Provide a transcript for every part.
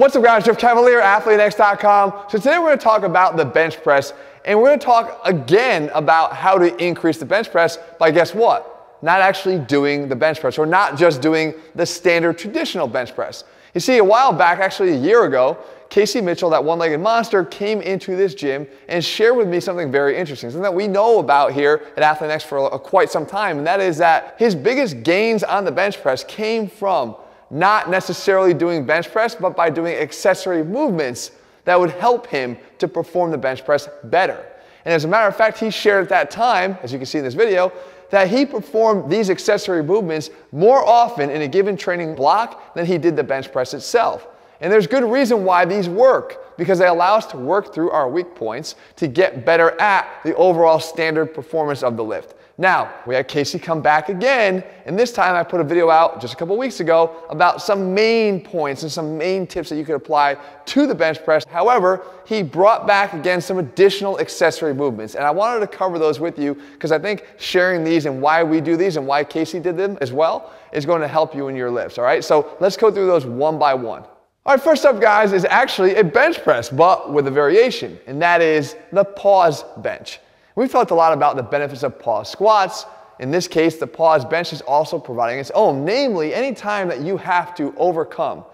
What's up guys, Jeff Cavaliere, AthleanX.com. So today we're gonna talk about the bench press and we're gonna talk again about how to increase the bench press by guess what? Not actually doing the bench press or not just doing the standard traditional bench press. You see, a while back, actually a year ago, Casey Mitchell, that one-legged monster, came into this gym and shared with me something very interesting, something that we know about here at AthleanX for a, quite some time, and that is that his biggest gains on the bench press came from not necessarily doing bench press, but by doing accessory movements that would help him to perform the bench press better. And as a matter of fact, he shared at that time, as you can see in this video, that he performed these accessory movements more often in a given training block than he did the bench press itself. And there's good reason why these work because they allow us to work through our weak points to get better at the overall standard performance of the lift. Now, we had Casey come back again, and this time I put a video out just a couple weeks ago about some main points and some main tips that you could apply to the bench press. However, he brought back again some additional accessory movements, and I wanted to cover those with you because I think sharing these and why we do these and why Casey did them as well is going to help you in your lifts, all right? So let's go through those one by one. All right, first up, guys, is actually a bench press, but with a variation, and that is the pause bench. We've talked a lot about the benefits of pause squats. In this case, the pause bench is also providing its own, namely, any time that you have to overcome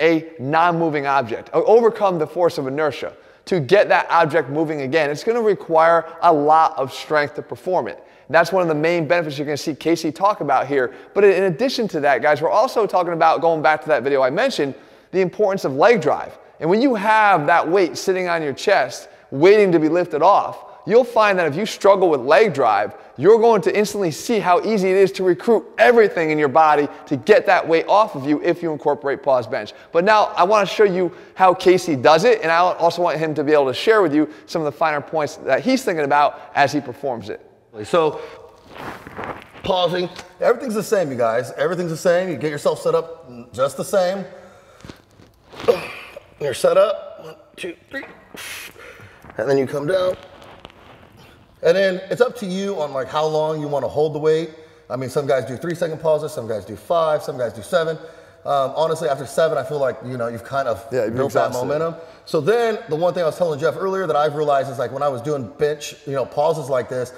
a non-moving object, or overcome the force of inertia, to get that object moving again, it's gonna require a lot of strength to perform it. That's one of the main benefits you're gonna see Casey talk about here. But in addition to that, guys, we're also talking about, going back to that video I mentioned, the importance of leg drive. And when you have that weight sitting on your chest, waiting to be lifted off, you'll find that if you struggle with leg drive, you're going to instantly see how easy it is to recruit everything in your body to get that weight off of you if you incorporate pause bench. But now I want to show you how Casey does it, and I also want him to be able to share with you some of the finer points that he's thinking about as he performs it. So, pausing, everything's the same, you guys. Everything's the same. You get yourself set up just the same. You're set up, one, two, three. And then you come down, and then it's up to you on like how long you want to hold the weight. I mean, some guys do three second pauses, some guys do five, some guys do seven. Um, honestly, after seven, I feel like you know you've kind of yeah, built that momentum. So then, the one thing I was telling Jeff earlier that I've realized is like when I was doing bench, you know, pauses like this,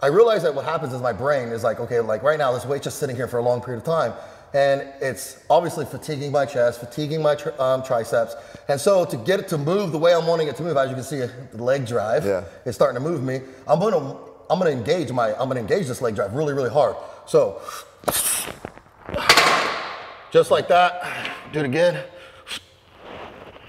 I realized that what happens is my brain is like, okay, like right now this weight's just sitting here for a long period of time and it's obviously fatiguing my chest, fatiguing my tri- um, triceps. And so to get it to move the way I'm wanting it to move, as you can see, the leg drive yeah. is starting to move me. I'm gonna I'm gonna engage my I'm gonna engage this leg drive really really hard. So just like that. Do it again.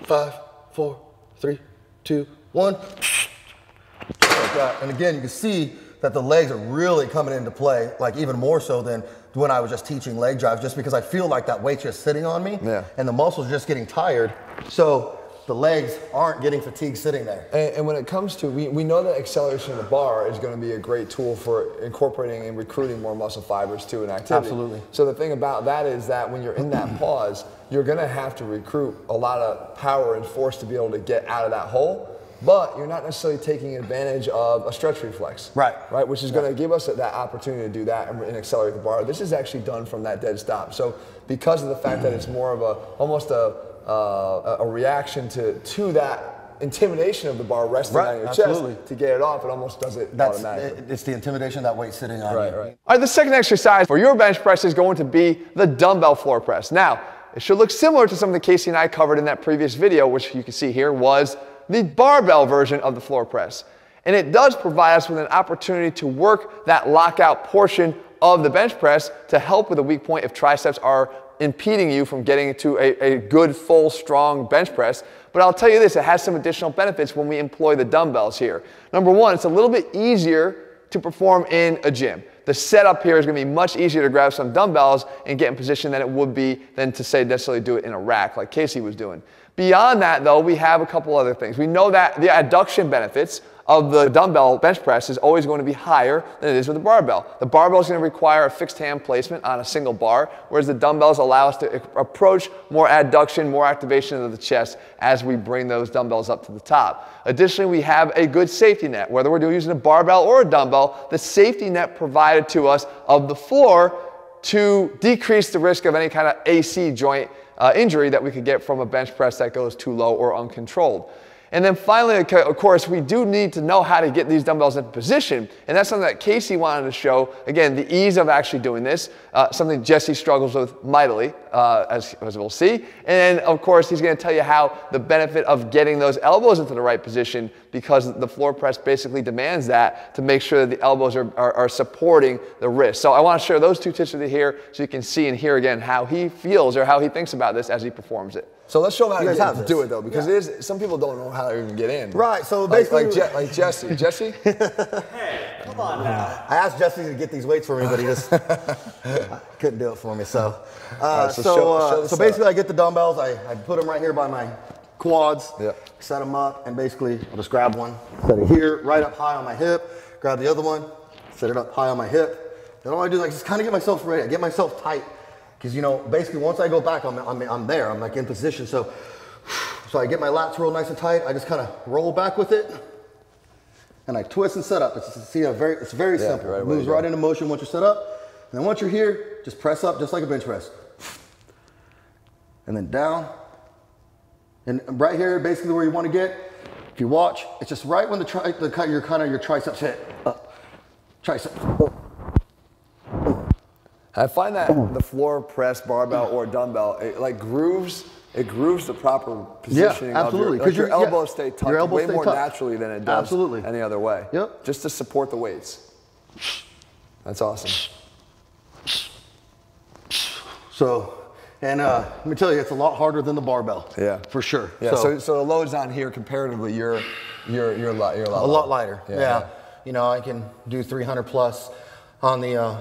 Five, four, three, two, one. Like that. And again, you can see that the legs are really coming into play, like even more so than when I was just teaching leg drives, just because I feel like that weight's just sitting on me yeah. and the muscles are just getting tired. So the legs aren't getting fatigued sitting there. And, and, when it comes to, we, we know that acceleration of the bar is going to be a great tool for incorporating and recruiting more muscle fibers to an activity. Absolutely. So the thing about that is that when you're in that pause, you're going to have to recruit a lot of power and force to be able to get out of that hole but you're not necessarily taking advantage of a stretch reflex. Right. Right, which is going to give us that opportunity to do that and, and, accelerate the bar. This is actually done from that dead stop. So because of the fact that it's more of a almost a uh, a reaction to to that intimidation of the bar resting right, on your absolutely. chest to get it off, it almost does it That's, automatically. It's the intimidation that weight sitting on right, you. Right. All right, the second exercise for your bench press is going to be the dumbbell floor press. Now, it should look similar to some of the Casey and I covered in that previous video, which you can see here was the barbell version of the floor press. And it does provide us with an opportunity to work that lockout portion of the bench press to help with a weak point if triceps are impeding you from getting to a, a, good, full, strong bench press. But I'll tell you this, it has some additional benefits when we employ the dumbbells here. Number one, it's a little bit easier to perform in a gym. The setup here is gonna be much easier to grab some dumbbells and get in position than it would be than to say necessarily do it in a rack like Casey was doing. Beyond that, though, we have a couple other things. We know that the adduction benefits of the dumbbell bench press is always going to be higher than it is with the barbell. The barbell is going to require a fixed hand placement on a single bar, whereas the dumbbells allow us to approach more adduction, more activation of the chest as we bring those dumbbells up to the top. Additionally, we have a good safety net. Whether we're using a barbell or a dumbbell, the safety net provided to us of the floor to decrease the risk of any kind of AC joint uh, injury that we could get from a bench press that goes too low or uncontrolled. And then finally, of course, we do need to know how to get these dumbbells in position. And that's something that Casey wanted to show. Again, the ease of actually doing this, uh, something Jesse struggles with mightily, uh, as, as we'll see. And of course, he's going to tell you how the benefit of getting those elbows into the right position because the floor press basically demands that to make sure that the elbows are, are, are supporting the wrist. So I want to share those two tips with you here so you can see and hear again how he feels or how he thinks about this as he performs it. So let's show them how You to, guys get, have to do it though, because Yeah. it is some people don't know how to even get in. Right, so basically- like, Je- like Jesse, Jesse. Hey, come on now. I asked Jesse to get these weights for me, but he just couldn't do it for me. So, uh, right, so so, show- uh, show so setup. basically, I get the dumbbells. I, I put them right here by my quads. Yeah. Set them up, and basically, I'll just grab one, set it here, right up high on my hip. Grab the other one, set it up high on my hip. Then all I do is I just kind of get myself ready. I get myself tight, because you know, basically, once I go back, I'm, I'm, I'm there. I'm like in position. So, so I get my lats real nice and tight. I just kind of roll back with it and I twist and set up. It's see a very it's very Yeah, simple. right it moves right into motion once you're set up. And then once you're here, just press up just like a bench press. And then down. And right here, basically where you want to get, if you watch, it's just right when the, tri- the your kind of your triceps hit up. Triceps. up. I find that the floor press, barbell, or dumbbell, it like grooves. It grooves the proper positioning Yeah, absolutely, of 'cause your, like your you're- yeah, elbows stay tucked elbows way stay more tucked. naturally than it does Absolutely. any other way. Yep. Just to support the weights. That's awesome. So, and uh, let me tell you, it's a lot harder than the barbell. Yeah. For sure. Yeah. So, so, the loads on here comparatively, you're you're you're, li- you're a lot a lot lighter. lighter. Yeah. You know, I can do 300 plus on the, uh,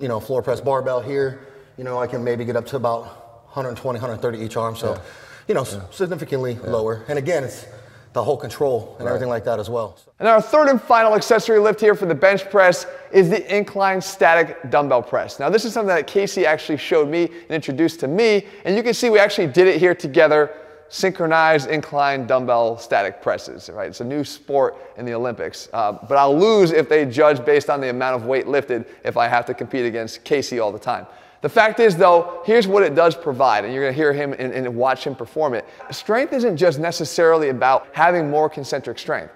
you know, floor press barbell here. You know, I can maybe get up to about 120, 130 each arm. So, you know, s- significantly lower. And again, it's the whole control and everything like that as well. And our third and final accessory lift here for the bench press is the incline static dumbbell press. Now this is something that Casey actually showed me and introduced to me, and you can see we actually did it here together, synchronized incline dumbbell static presses, right? It's a new sport in the Olympics, uh, but I'll lose if they judge based on the amount of weight lifted if I have to compete against Casey all the time. The fact is, though, here's what it does provide, and you're gonna hear him and, and watch him perform it. Strength isn't just necessarily about having more concentric strength.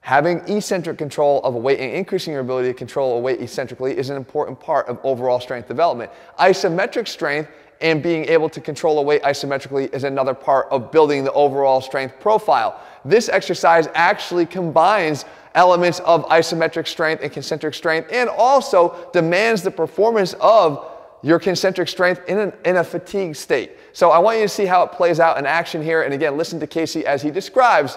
Having eccentric control of a weight and increasing your ability to control a weight eccentrically is an important part of overall strength development. Isometric strength and being able to control a weight isometrically is another part of building the overall strength profile. This exercise actually combines elements of isometric strength and concentric strength and also demands the performance of your concentric strength in, an, in a fatigue state. So I want you to see how it plays out in action here. And again, listen to Casey as he describes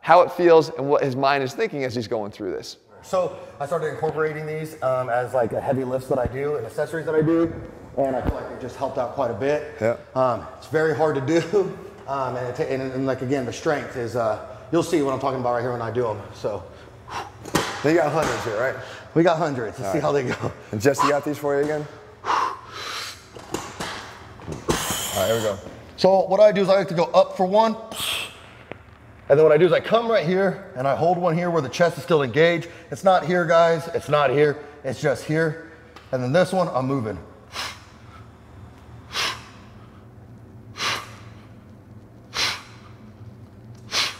how it feels and what his mind is thinking as he's going through this. So I started incorporating these um, as like a heavy lifts that I do and accessories that I do, and I feel like it just helped out quite a bit. Yeah. Um, it's very hard to do, um, and, it and, and like again, the strength is. Uh, you'll see what I'm talking about right here when I do them. So you got hundreds here, right? we got hundreds. Let's see how they go. And Jesse got these for you again? All right, here we go. So what I do is I like to go up for one, and then what I do is I come right here and I hold one here where the chest is still engaged. It's not here, guys. It's not here. It's just here. And then this one, I'm moving.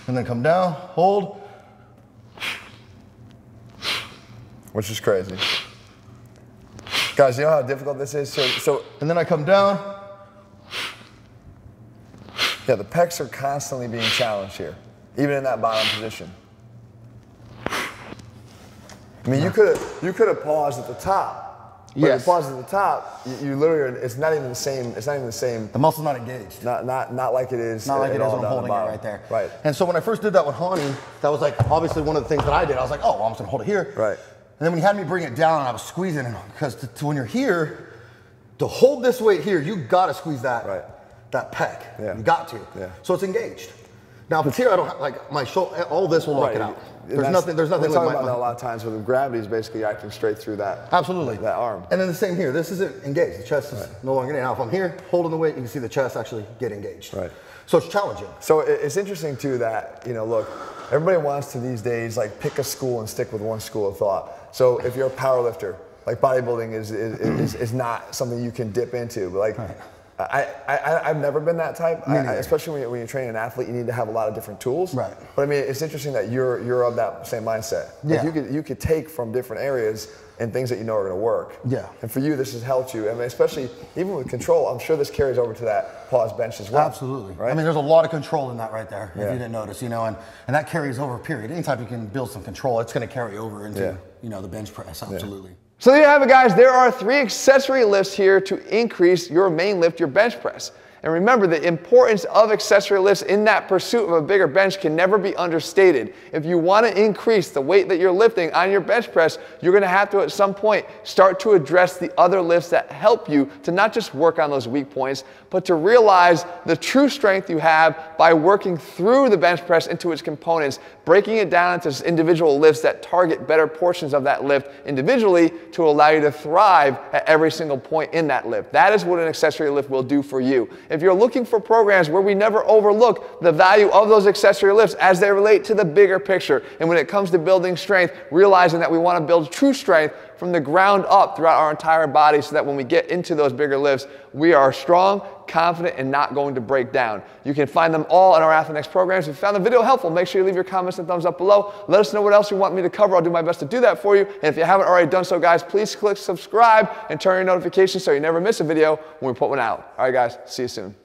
And then come down, hold. Which is crazy. Guys, you know how difficult this is? So, so And then I come down. yeah, the pecs are constantly being challenged here, even in that bottom position. I mean, you could have you could have paused at the top. But Yes. if you paused at the top, you, you literally are, it's not even the same. It's not even the same. The muscle's not engaged. Not not not like it is. Not like it is when I'm holding it right there. Right. And so when I first did that with Hani, that was like obviously one of the things that I did. I was like, oh, well, I'm just gonna hold it here. Right. And then when he had me bring it down, I was squeezing it because to, to when you're here, to hold this weight here, you gotta squeeze that Right. that pec. Yeah. You got to. Yeah. So it's engaged. Now if it's here, I don't have, like my shoulder. All this will lock Right. it out. There's nothing. There's nothing We're like my, about that a lot of times where the gravity is basically acting straight through that. Absolutely. That arm. And then the same here. This isn't engaged. The chest is no longer in. Now if I'm here holding the weight, you can see the chest actually get engaged. Right. So it's challenging. So it's interesting too that you know, look, everybody wants to these days like pick a school and stick with one school of thought. So if you're a power lifter, like bodybuilding is is, is, is not something you can dip into. But like, I, I, I've never been that type. I, I, especially when, you, when you're training an athlete, you need to have a lot of different tools. Right. But I mean, it's interesting that you're you're of that same mindset. Like Yeah. you could you could take from different areas and things that you know are going to work. Yeah. And for you, this has helped you. I mean, especially even with control, I'm sure this carries over to that pause bench as well. Absolutely. Right. I mean, there's a lot of control in that right there. If Yeah. you didn't notice, you know, and, and that carries over. Period. Anytime you can build some control, it's going to carry over into Yeah. you know the bench press. Absolutely. So there you have it, guys. There are three accessory lifts here to increase your main lift, your bench press. And remember, the importance of accessory lifts in that pursuit of a bigger bench can never be understated. If you want to increase the weight that you're lifting on your bench press, you're going to have to, at some point, start to address the other lifts that help you to not just work on those weak points, but to realize the true strength you have by working through the bench press into its components, breaking it down into individual lifts that target better portions of that lift individually to allow you to thrive at every single point in that lift. That is what an accessory lift will do for you. If you're looking for programs where we never overlook the value of those accessory lifts as they relate to the bigger picture, and when it comes to building strength, realizing that we want to build true strength from the ground up throughout our entire body so that when we get into those bigger lifts, we are strong, confident, and not going to break down. You can find them all in our AthleanX programs. If you found the video helpful, make sure you leave your comments and thumbs up below. Let us know what else you want me to cover. I'll do my best to do that for you. And if you haven't already done so, guys, please click subscribe and turn your notifications so you never miss a video when we put one out. All right, guys, see you soon.